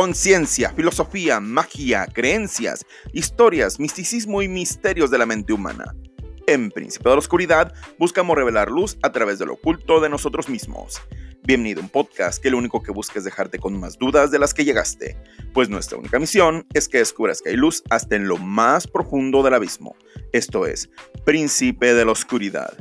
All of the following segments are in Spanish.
Conciencia, filosofía, magia, creencias, historias, misticismo y misterios de la mente humana. En Principio de la Oscuridad buscamos revelar luz a través de lo oculto de nosotros mismos. Bienvenido a un podcast que lo único que busca es dejarte con más dudas de las que llegaste, pues nuestra única misión es que descubras que hay luz hasta en lo más profundo del abismo. Esto es Príncipe de la Oscuridad.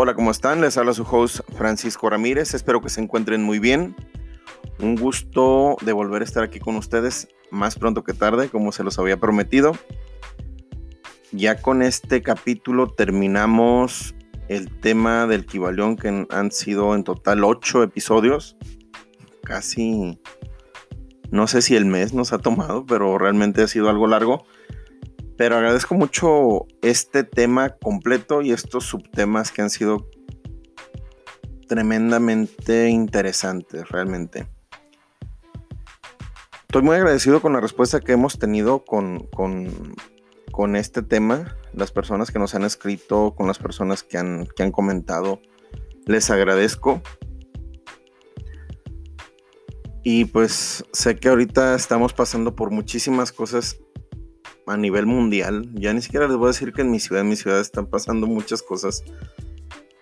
Hola, ¿cómo están? Les habla su host Francisco Ramírez. Espero que se encuentren muy bien. Un gusto de volver a estar aquí con ustedes más pronto que tarde, como se los había prometido. Ya con este capítulo terminamos el tema del Kibalión, que han sido en total ocho episodios. Casi, no sé si el mes nos ha tomado, pero realmente ha sido algo largo. Pero agradezco mucho este tema completo y estos subtemas que han sido tremendamente interesantes, realmente. Estoy muy agradecido con la respuesta que hemos tenido con, con, este tema, las personas que nos han escrito, con las personas que han, que han comentado. Les agradezco. Y pues sé que ahorita estamos pasando por muchísimas cosas a nivel mundial. Ya ni siquiera les voy a decir que en mi ciudad, en mi ciudad están pasando muchas cosas.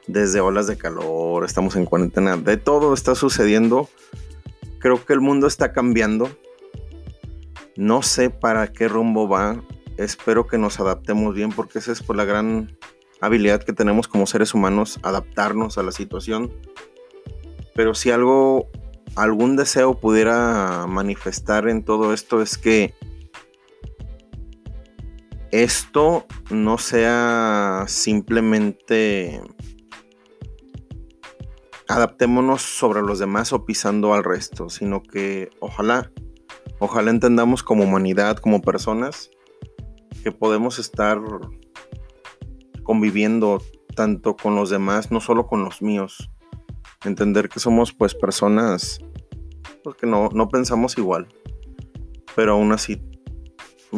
Desde olas de calor, estamos en cuarentena, de todo está sucediendo. Creo que el mundo está cambiando. No sé para qué rumbo va. Espero que nos adaptemos bien porque esa es por la gran habilidad que tenemos como seres humanos, adaptarnos a la situación. Pero si algo, algún deseo pudiera manifestar en todo esto es que esto no sea simplemente adaptémonos sobre los demás o pisando al resto, sino que ojalá, ojalá entendamos como humanidad, como personas, que podemos estar conviviendo tanto con los demás, no solo con los míos. Entender que somos pues personas porque que no, no pensamos igual, pero aún así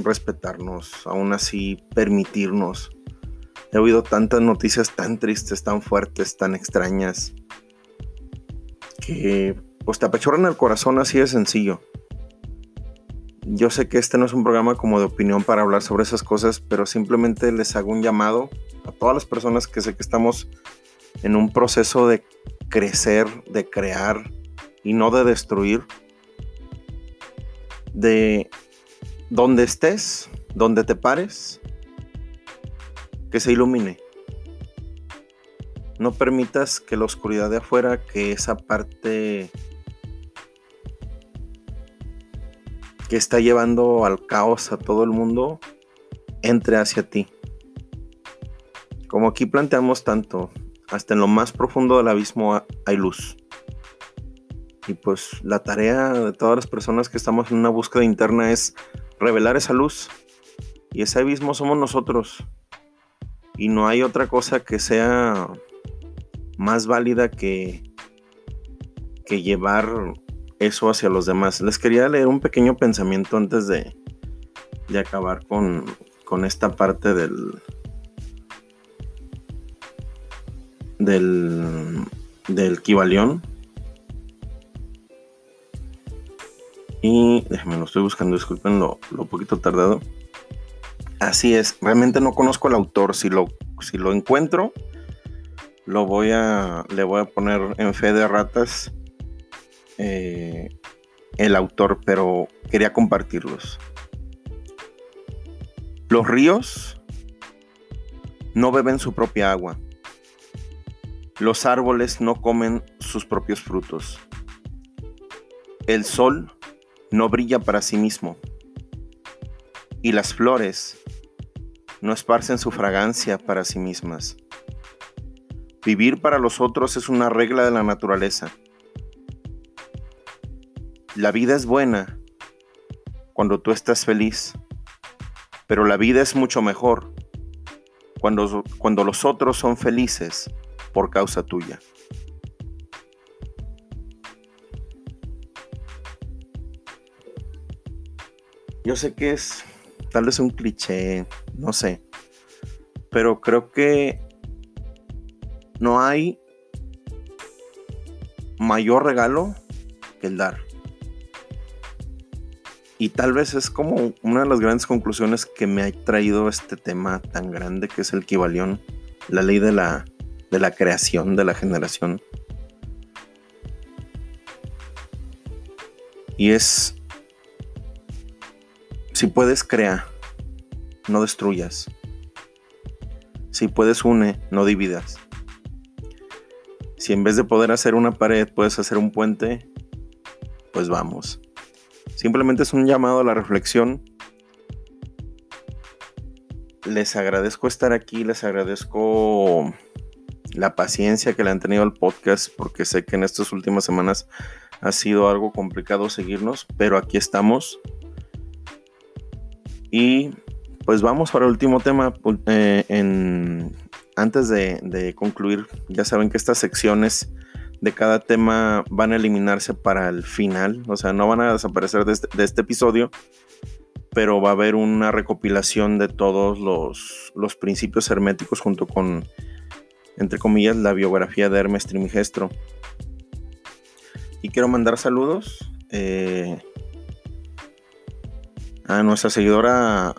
respetarnos, aún así permitirnos. He oído tantas noticias tan tristes, tan fuertes, tan extrañas, que pues te apachorran el corazón así de sencillo. Yo sé que este no es un programa como de opinión para hablar sobre esas cosas, pero simplemente les hago un llamado a todas las personas que sé que estamos en un proceso de crecer, de crear y no de destruir, de donde estés, donde te pares, que se ilumine. No permitas que la oscuridad de afuera, que esa parte que está llevando al caos a todo el mundo, entre hacia ti. Como aquí planteamos tanto, hasta en lo más profundo del abismo hay luz. Y pues la tarea de todas las personas que estamos en una búsqueda interna es revelar esa luz. Y ese abismo somos nosotros. Y no hay otra cosa que sea más válida que, que llevar eso hacia los demás. Les quería leer un pequeño pensamiento antes de, de acabar con, con esta parte del, del, del Kibalión. Y déjenme, lo estoy buscando, disculpen lo, poquito tardado. Así es, realmente no conozco al autor. Si lo, si lo encuentro, lo voy a, le voy a poner en fe de ratas eh, el autor, pero quería compartirlos. Los ríos no beben su propia agua. Los árboles no comen sus propios frutos. El sol no brilla para sí mismo. Y las flores no esparcen su fragancia para sí mismas. Vivir para los otros es una regla de la naturaleza. La vida es buena cuando tú estás feliz, pero la vida es mucho mejor cuando, cuando los otros son felices por causa tuya. Yo sé que es tal vez un cliché, no sé. pero creo que no hay mayor regalo que el dar. Y tal vez es como una de las grandes conclusiones que me ha traído este tema tan grande que es el Kibalión, la ley de la, de la creación, de la generación. Y es, si puedes, crea, no destruyas. Si puedes, une, no dividas. Si en vez de poder hacer una pared puedes hacer un puente, pues vamos. Simplemente es un llamado a la reflexión. Les agradezco estar aquí, les agradezco la paciencia que le han tenido al podcast, porque sé que en estas últimas semanas ha sido algo complicado seguirnos, pero aquí estamos. Y pues vamos para el último tema. Eh, antes de, de concluir, ya saben que estas secciones de cada tema van a eliminarse para el final, o sea, no van a desaparecer este, de este, episodio, pero va a haber una recopilación de todos los, los, principios herméticos junto con, entre comillas, la biografía de Hermes Trimigestro. Y quiero mandar saludos eh, a nuestra seguidora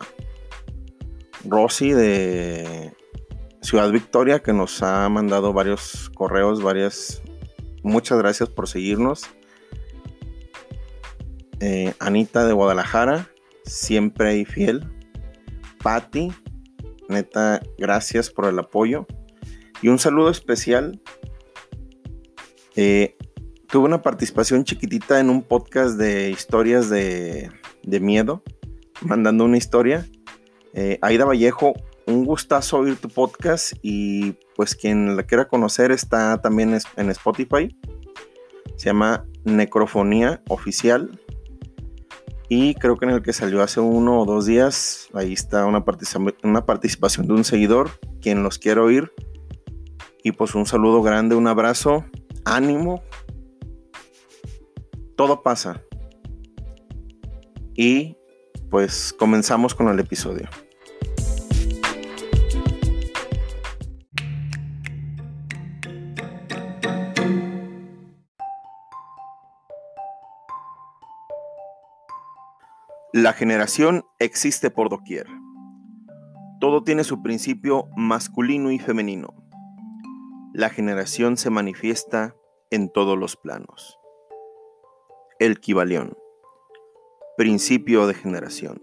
Rosy de Ciudad Victoria, que nos ha mandado varios correos, varias muchas gracias por seguirnos. Eh, Anita de Guadalajara, siempre y fiel. Patti, neta, gracias por el apoyo. Y un saludo especial. Eh, tuve una participación chiquitita en un podcast de historias de, miedo, mandando una historia. Eh, Aida Vallejo, un gustazo oír tu podcast y pues quien la quiera conocer está también en Spotify. Se llama Necrofonía Oficial. Y creo que en el que salió hace uno o dos días, ahí está una, una participación de un seguidor, quien los quiere oír. Y pues un saludo grande, un abrazo, ánimo. Todo pasa. Y pues comenzamos con el episodio. La generación existe por doquier. Todo tiene su principio masculino y femenino. La generación se manifiesta en todos los planos. El Kibalión. Principio de generación.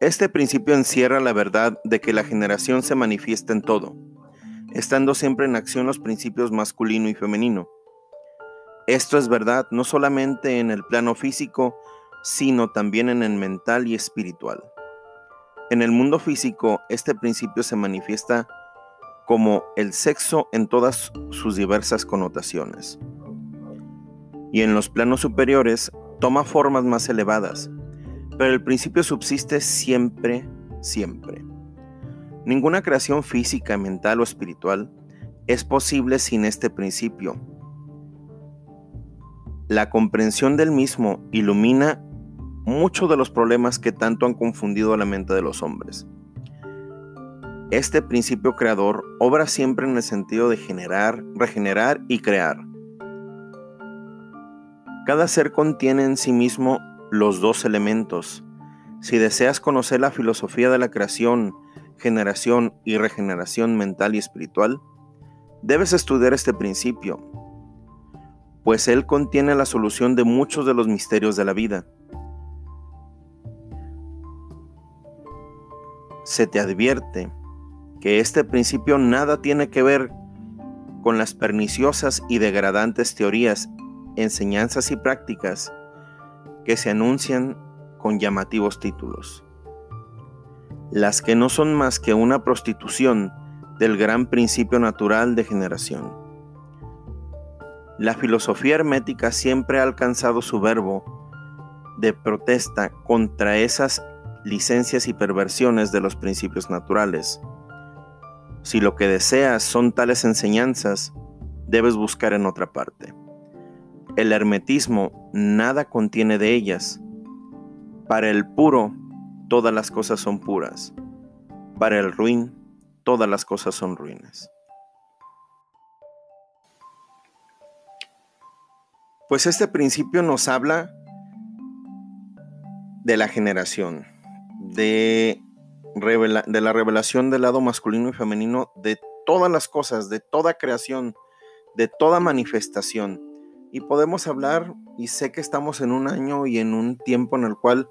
Este principio encierra la verdad de que la generación se manifiesta en todo, estando siempre en acción los principios masculino y femenino esto es verdad no solamente en el plano físico, sino también en el mental y espiritual. En el mundo físico, este principio se manifiesta como el sexo en todas sus diversas connotaciones. Y en los planos superiores toma formas más elevadas, pero el principio subsiste siempre, siempre. Ninguna creación física, mental o espiritual es posible sin este principio la comprensión del mismo ilumina muchos de los problemas que tanto han confundido la mente de los hombres. Este principio creador obra siempre en el sentido de generar, regenerar y crear. Cada ser contiene en sí mismo los dos elementos. Si deseas conocer la filosofía de la creación, generación y regeneración mental y espiritual, debes estudiar este principio, pues Él contiene la solución de muchos de los misterios de la vida. Se te advierte que este principio nada tiene que ver con las perniciosas y degradantes teorías, enseñanzas y prácticas que se anuncian con llamativos títulos, las que no son más que una prostitución del gran principio natural de generación. La filosofía hermética siempre ha alcanzado su verbo de protesta contra esas licencias y perversiones de los principios naturales. Si lo que deseas son tales enseñanzas, debes buscar en otra parte. El hermetismo nada contiene de ellas. Para el puro, todas las cosas son puras. Para el ruin, todas las cosas son ruines. Pues este principio nos habla de la generación, de, de la revelación del lado masculino y femenino de todas las cosas, de toda creación, de toda manifestación. Y podemos hablar, y sé que estamos en un año y en un tiempo en el cual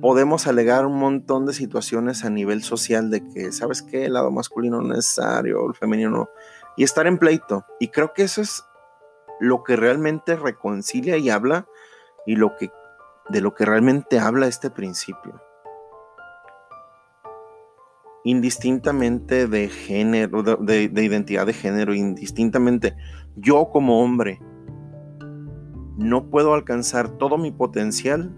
podemos alegar un montón de situaciones a nivel social de que, ¿sabes qué? El lado masculino no es necesario, el femenino no. Y estar en pleito. Y creo que eso es lo que realmente reconcilia y habla y lo que de lo que realmente habla este principio. Indistintamente de género, de, de identidad de género, indistintamente, yo como hombre no puedo alcanzar todo mi potencial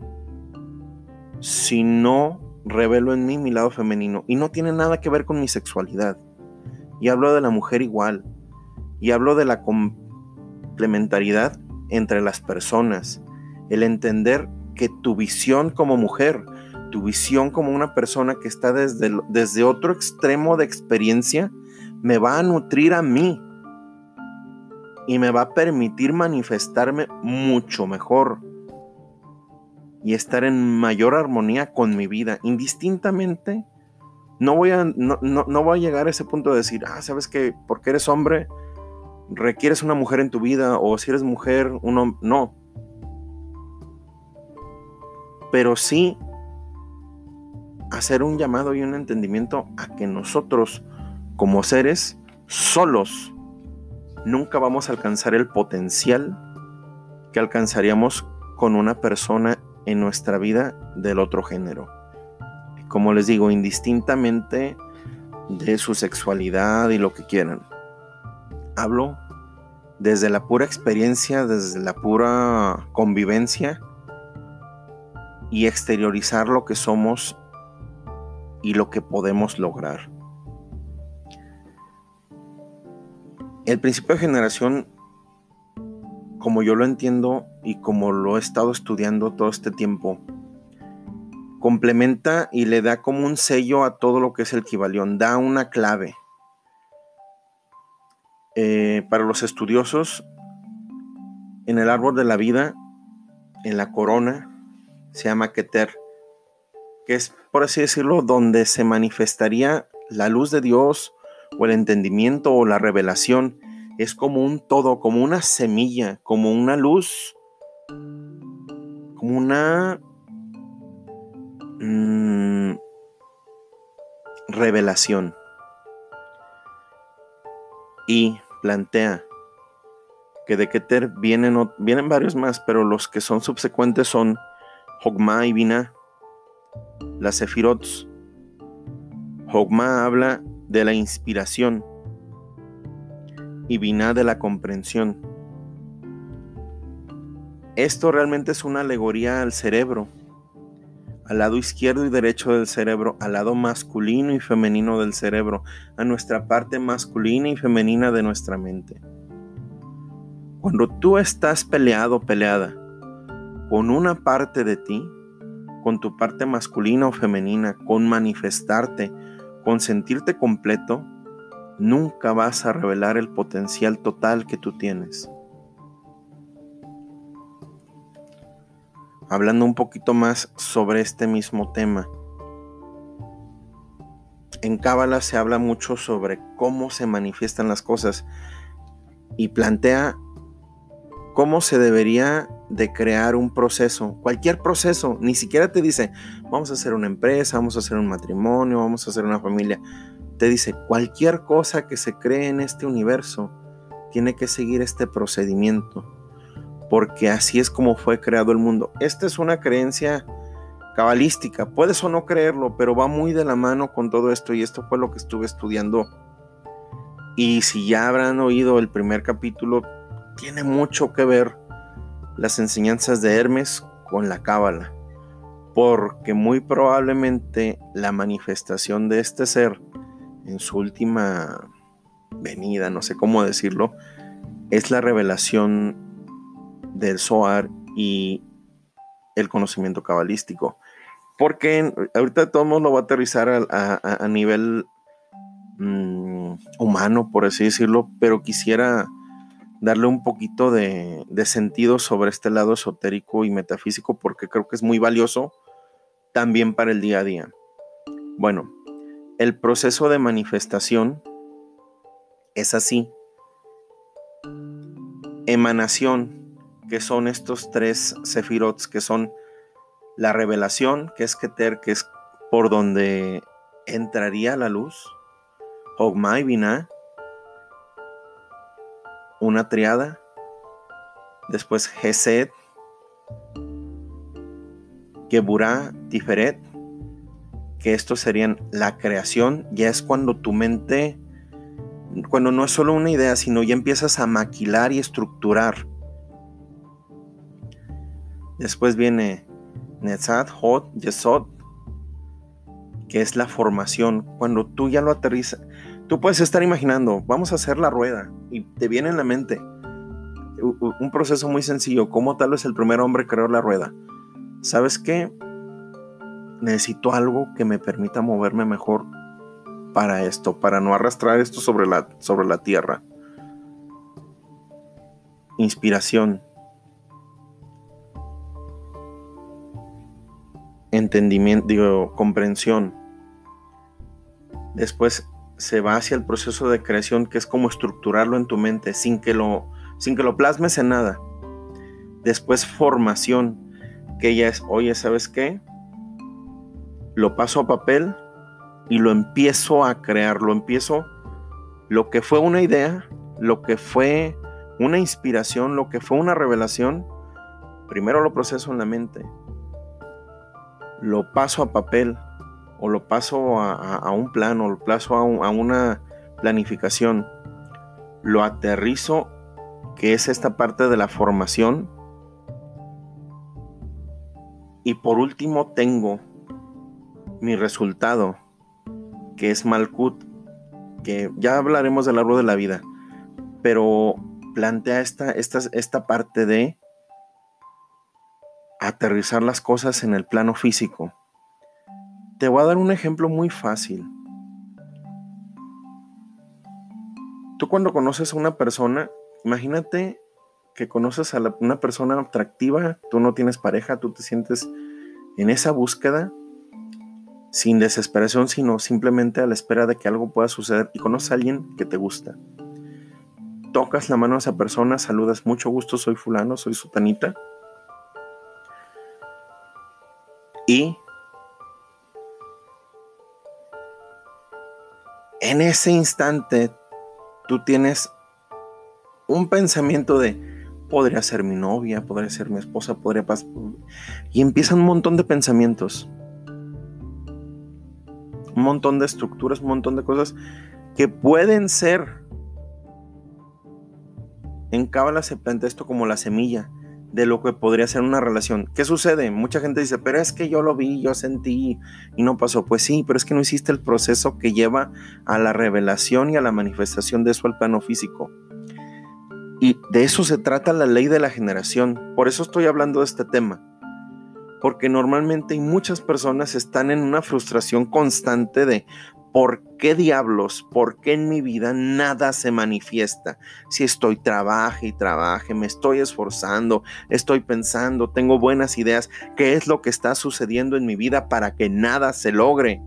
si no revelo en mí mi lado femenino. Y no tiene nada que ver con mi sexualidad. Y hablo de la mujer igual. Y hablo de la complementariedad entre las personas. El entender que tu visión como mujer, tu visión como una persona que está desde, desde otro extremo de experiencia, me va a nutrir a mí y me va a permitir manifestarme mucho mejor y estar en mayor armonía con mi vida, indistintamente. No voy a, no, no, voy a llegar a ese punto de decir, ah, sabes que porque eres hombre, requieres una mujer en tu vida, o si eres mujer, un hombre. No. Pero sí hacer un llamado y un entendimiento a que nosotros, como seres solos, nunca vamos a alcanzar el potencial que alcanzaríamos con una persona en nuestra vida del otro género. Como les digo, indistintamente de su sexualidad y lo que quieran. Hablo desde la pura experiencia, desde la pura convivencia y exteriorizar lo que somos y lo que podemos lograr. El principio de generación como yo lo entiendo y como lo he estado estudiando todo este tiempo, complementa y le da como un sello a todo lo que es el Kibalión, da una clave. Eh, para los estudiosos, en el árbol de la vida, en la corona, se llama Keter, que es, por así decirlo, donde se manifestaría la luz de Dios o el entendimiento o la revelación es como un todo, como una semilla, como una luz, como una mm, revelación. Y plantea que de Keter vienen, vienen varios más, pero los que son subsecuentes son Hogma y Vina, las Sefirots. Hogma habla de la inspiración y Binah de la comprensión. Esto realmente es una alegoría al cerebro, al lado izquierdo y derecho del cerebro, al lado masculino y femenino del cerebro, a nuestra parte masculina y femenina de nuestra mente. Cuando tú estás peleado, peleada, con una parte de ti, con tu parte masculina o femenina, con manifestarte, con sentirte completo, nunca vas a revelar el potencial total que tú tienes. Hablando un poquito más sobre este mismo tema. En Cábala se habla mucho sobre cómo se manifiestan las cosas y plantea cómo se debería de crear un proceso, cualquier proceso, ni siquiera te dice, vamos a hacer una empresa, vamos a hacer un matrimonio, vamos a hacer una familia te dice, cualquier cosa que se cree en este universo tiene que seguir este procedimiento, porque así es como fue creado el mundo. Esta es una creencia cabalística, puedes o no creerlo, pero va muy de la mano con todo esto y esto fue lo que estuve estudiando. Y si ya habrán oído el primer capítulo, tiene mucho que ver las enseñanzas de Hermes con la cábala, porque muy probablemente la manifestación de este ser en su última venida, no sé cómo decirlo, es la revelación del Zohar y el conocimiento cabalístico. Porque ahorita todo mundo lo va a aterrizar a, nivel mm, humano, por así decirlo, pero quisiera darle un poquito de, sentido sobre este lado esotérico y metafísico porque creo que es muy valioso también para el día a día. Bueno, el proceso de manifestación es así. Emanación, que son estos tres sefirots, que son la revelación, que es Keter, que es por donde entraría la luz. Hogmai Binah, una triada. Después Gesed, Geburah, Tiferet, que estos serían la creación, ya es cuando tu mente, cuando no es solo una idea, sino ya empiezas a maquilar y estructurar. Después viene Netzat, Hot, Yesod, que es la formación. Cuando tú ya lo aterrizas, tú puedes estar imaginando, vamos a hacer la rueda, y te viene en la mente un proceso muy sencillo, como tal vez el primer hombre creó la rueda. ¿Sabes qué? necesito algo que me permita moverme mejor para esto, para no arrastrar esto sobre la, sobre la tierra. Inspiración. Entendimiento, digo, comprensión. Después se va hacia el proceso de creación que es como estructurarlo en tu mente sin que lo, sin que lo plasmes en nada. Después formación, que ya es, oye, ¿sabes qué? lo paso a papel y lo empiezo a crear, lo empiezo, lo que fue una idea, lo que fue una inspiración, lo que fue una revelación, primero lo proceso en la mente, lo paso a papel o lo paso a, un plano, lo paso a una planificación, lo aterrizo, que es esta parte de la formación, y por último tengo mi resultado, que es Malkut, que ya hablaremos del árbol de la vida, pero plantea esta, esta, esta parte de aterrizar las cosas en el plano físico. Te voy a dar un ejemplo muy fácil. Tú cuando conoces a una persona, imagínate que conoces a una persona atractiva, tú no tienes pareja, tú te sientes en esa búsqueda sin desesperación, sino simplemente a la espera de que algo pueda suceder y conoces a alguien que te gusta. Tocas la mano a esa persona, saludas, mucho gusto, soy fulano, soy sutanita. Y en ese instante tú tienes un pensamiento de, podría ser mi novia, podría ser mi esposa, podría pasar... Y empiezan un montón de pensamientos un montón de estructuras, un montón de cosas que pueden ser. En Cábala se plantea esto como la semilla de lo que podría ser una relación. ¿Qué sucede? Mucha gente dice, pero es que yo lo vi, yo sentí y no pasó. Pues sí, pero es que no hiciste el proceso que lleva a la revelación y a la manifestación de eso al plano físico. Y de eso se trata la ley de la generación. Por eso estoy hablando de este tema porque normalmente muchas personas están en una frustración constante de ¿por qué diablos? ¿Por qué en mi vida nada se manifiesta? Si estoy trabaje y trabaje, me estoy esforzando, estoy pensando, tengo buenas ideas, ¿qué es lo que está sucediendo en mi vida para que nada se logre?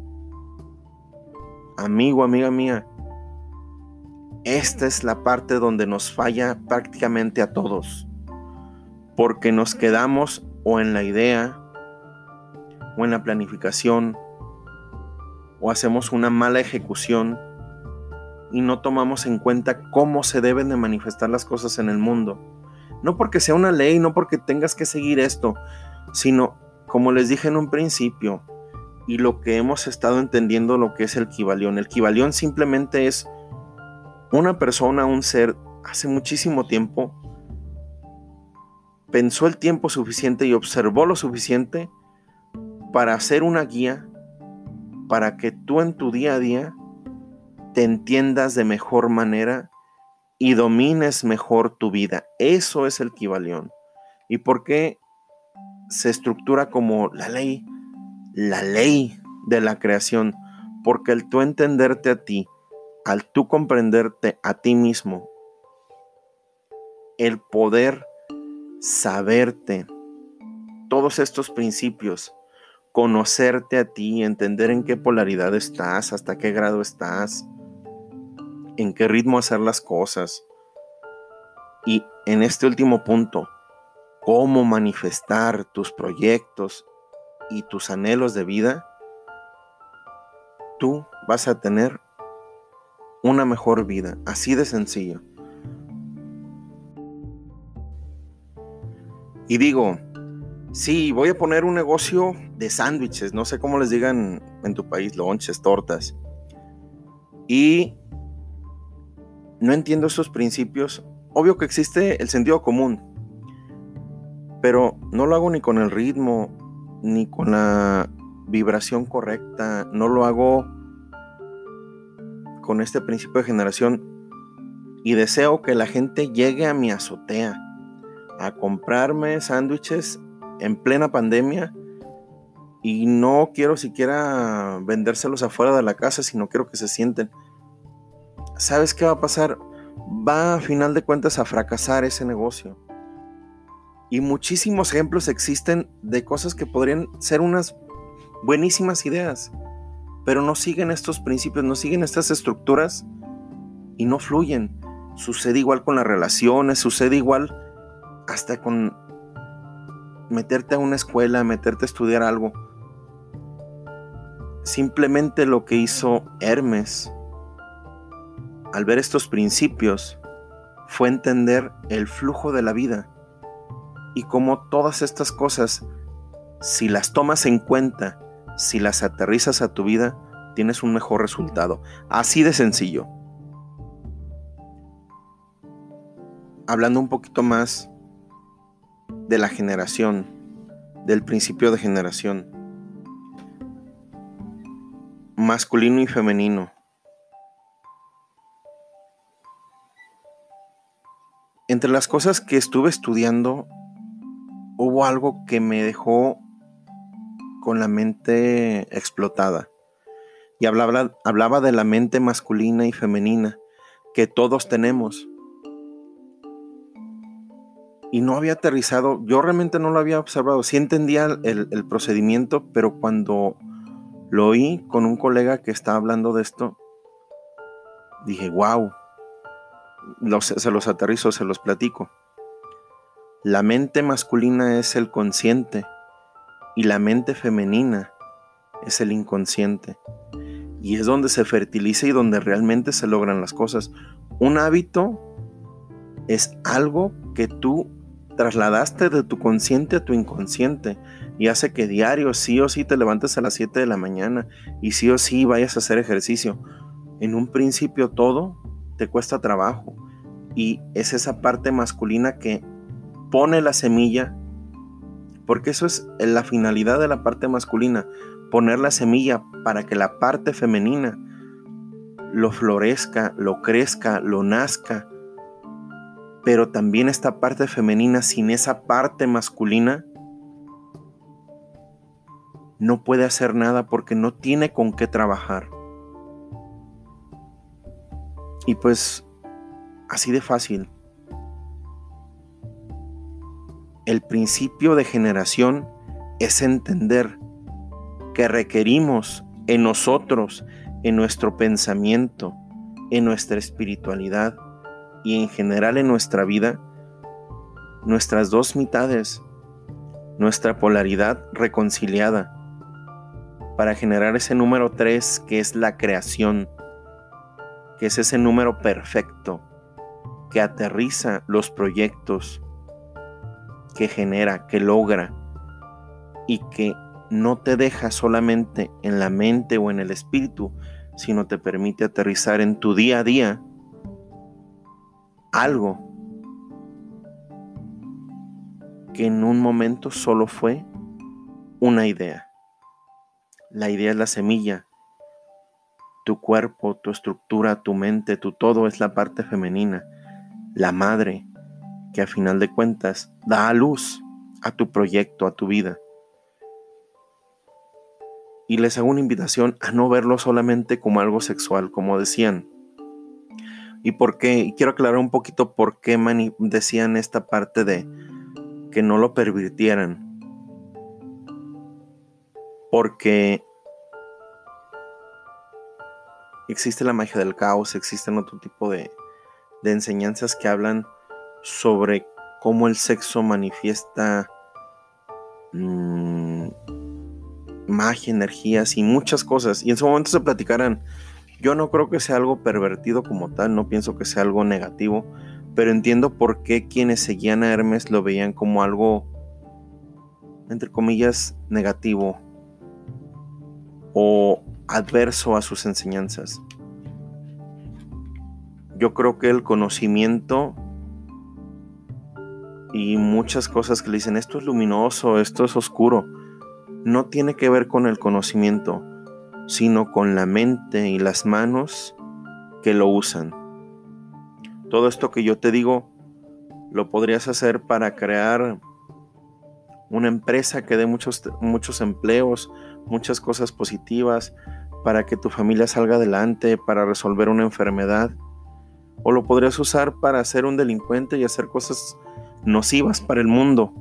Amigo, amiga mía, esta es la parte donde nos falla prácticamente a todos, porque nos quedamos o en la idea o en la planificación o hacemos una mala ejecución y no tomamos en cuenta cómo se deben de manifestar las cosas en el mundo. No porque sea una ley, no porque tengas que seguir esto, sino como les dije en un principio y lo que hemos estado entendiendo lo que es el Kibalión. El Kibalión simplemente es una persona, un ser, hace muchísimo tiempo, pensó el tiempo suficiente y observó lo suficiente para hacer una guía para que tú en tu día a día te entiendas de mejor manera y domines mejor tu vida. Eso es el Kibalión. ¿Y por qué se estructura como la ley? la ley de la creación, porque el tú entenderte a ti, al tú comprenderte a ti mismo, el poder saberte todos estos principios, conocerte a ti, entender en qué polaridad estás, hasta qué grado estás, en qué ritmo hacer las cosas. Y en este último punto, cómo manifestar tus proyectos y tus anhelos de vida, tú vas a tener una mejor vida, así de sencillo. Y digo, sí, voy a poner un negocio de sándwiches, no sé cómo les digan en tu país, lonches, tortas. Y no entiendo esos principios. Obvio que existe el sentido común, pero no lo hago ni con el ritmo, ni con la vibración correcta, no lo hago con este principio de generación y deseo que la gente llegue a mi azotea a comprarme sándwiches en plena pandemia y no quiero siquiera vendérselos afuera de la casa, sino quiero que se sienten. ¿Sabes qué va a pasar? Va a final de cuentas a fracasar ese negocio. Y muchísimos ejemplos existen de cosas que podrían ser unas buenísimas ideas, pero no siguen estos principios, no siguen estas estructuras y no fluyen. Sucede igual con las relaciones, sucede igual hasta con meterte a una escuela, meterte a estudiar algo. Simplemente lo que hizo Hermes al ver estos principios fue entender el flujo de la vida y cómo todas estas cosas, si las tomas en cuenta, si las aterrizas a tu vida, tienes un mejor resultado. Así de sencillo. Hablando un poquito más de la generación, del principio de generación, masculino y femenino. Entre las cosas que estuve estudiando, hubo algo que me dejó con la mente explotada. Y hablaba, hablaba de la mente masculina y femenina que todos tenemos y no había aterrizado, yo realmente no lo había observado, sí entendía el, procedimiento, pero cuando lo oí con un colega que estaba hablando de esto, dije, wow, se los aterrizo, se los platico. La mente masculina es el consciente y la mente femenina es el inconsciente. Y es donde se fertiliza y donde realmente se logran las cosas. Un hábito es algo que tú trasladaste de tu consciente a tu inconsciente y hace que diario sí o sí te levantes a las 7 de la mañana y sí o sí vayas a hacer ejercicio. En un principio todo te cuesta trabajo y es esa parte masculina que pone la semilla, porque eso es la finalidad de la parte masculina, poner la semilla para que la parte femenina lo florezca, lo crezca, lo nazca pero también esta parte femenina sin esa parte masculina no puede hacer nada porque no tiene con qué trabajar. Y pues así de fácil. El principio de generación es entender que requerimos en nosotros, en nuestro pensamiento, en nuestra espiritualidad, y en general en nuestra vida, nuestras dos mitades, nuestra polaridad reconciliada, para generar ese número 3 que es la creación, que es ese número perfecto, que aterriza los proyectos, que genera, que logra y que no te deja solamente en la mente o en el espíritu, sino te permite aterrizar en tu día a día algo que en un momento solo fue una idea. La idea es la semilla. Tu cuerpo, tu estructura, tu mente, tu todo es la parte femenina. La madre que a final de cuentas da a luz a tu proyecto, a tu vida. Y les hago una invitación a no verlo solamente como algo sexual, como decían. ¿Y por qué? Y quiero aclarar un poquito por qué decían esta parte de que no lo pervirtieran. Porque existe la magia del caos, existen otro tipo de, enseñanzas que hablan sobre cómo el sexo manifiesta mmm, magia, energías y muchas cosas. Y en su momento se platicarán. Yo no creo que sea algo pervertido como tal, no pienso que sea algo negativo, pero entiendo por qué quienes seguían a Hermes lo veían como algo, entre comillas, negativo o adverso a sus enseñanzas. Yo creo que el conocimiento y muchas cosas que le dicen esto es luminoso, esto es oscuro, no tiene que ver con el conocimiento, sino con la mente y las manos que lo usan. Todo esto que yo te digo, lo podrías hacer para crear una empresa que dé muchos, muchos empleos, muchas cosas positivas, para que tu familia salga adelante, para resolver una enfermedad. O lo podrías usar para ser un delincuente y hacer cosas nocivas para el mundo.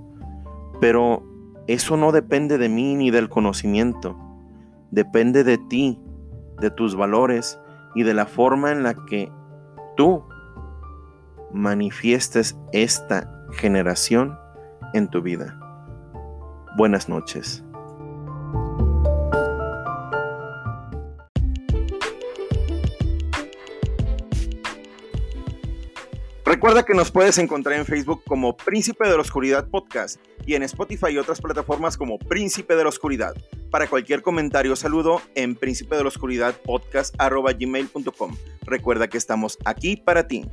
Pero eso no depende de mí ni del conocimiento. Depende de ti, de tus valores y de la forma en la que tú manifiestes esta generación en tu vida. Buenas noches. Recuerda que nos puedes encontrar en Facebook como Príncipe de la Oscuridad Podcast y en Spotify y otras plataformas como Príncipe de la Oscuridad. Para cualquier comentario o saludo en príncipe de la oscuridad podcast. Recuerda que estamos aquí para ti.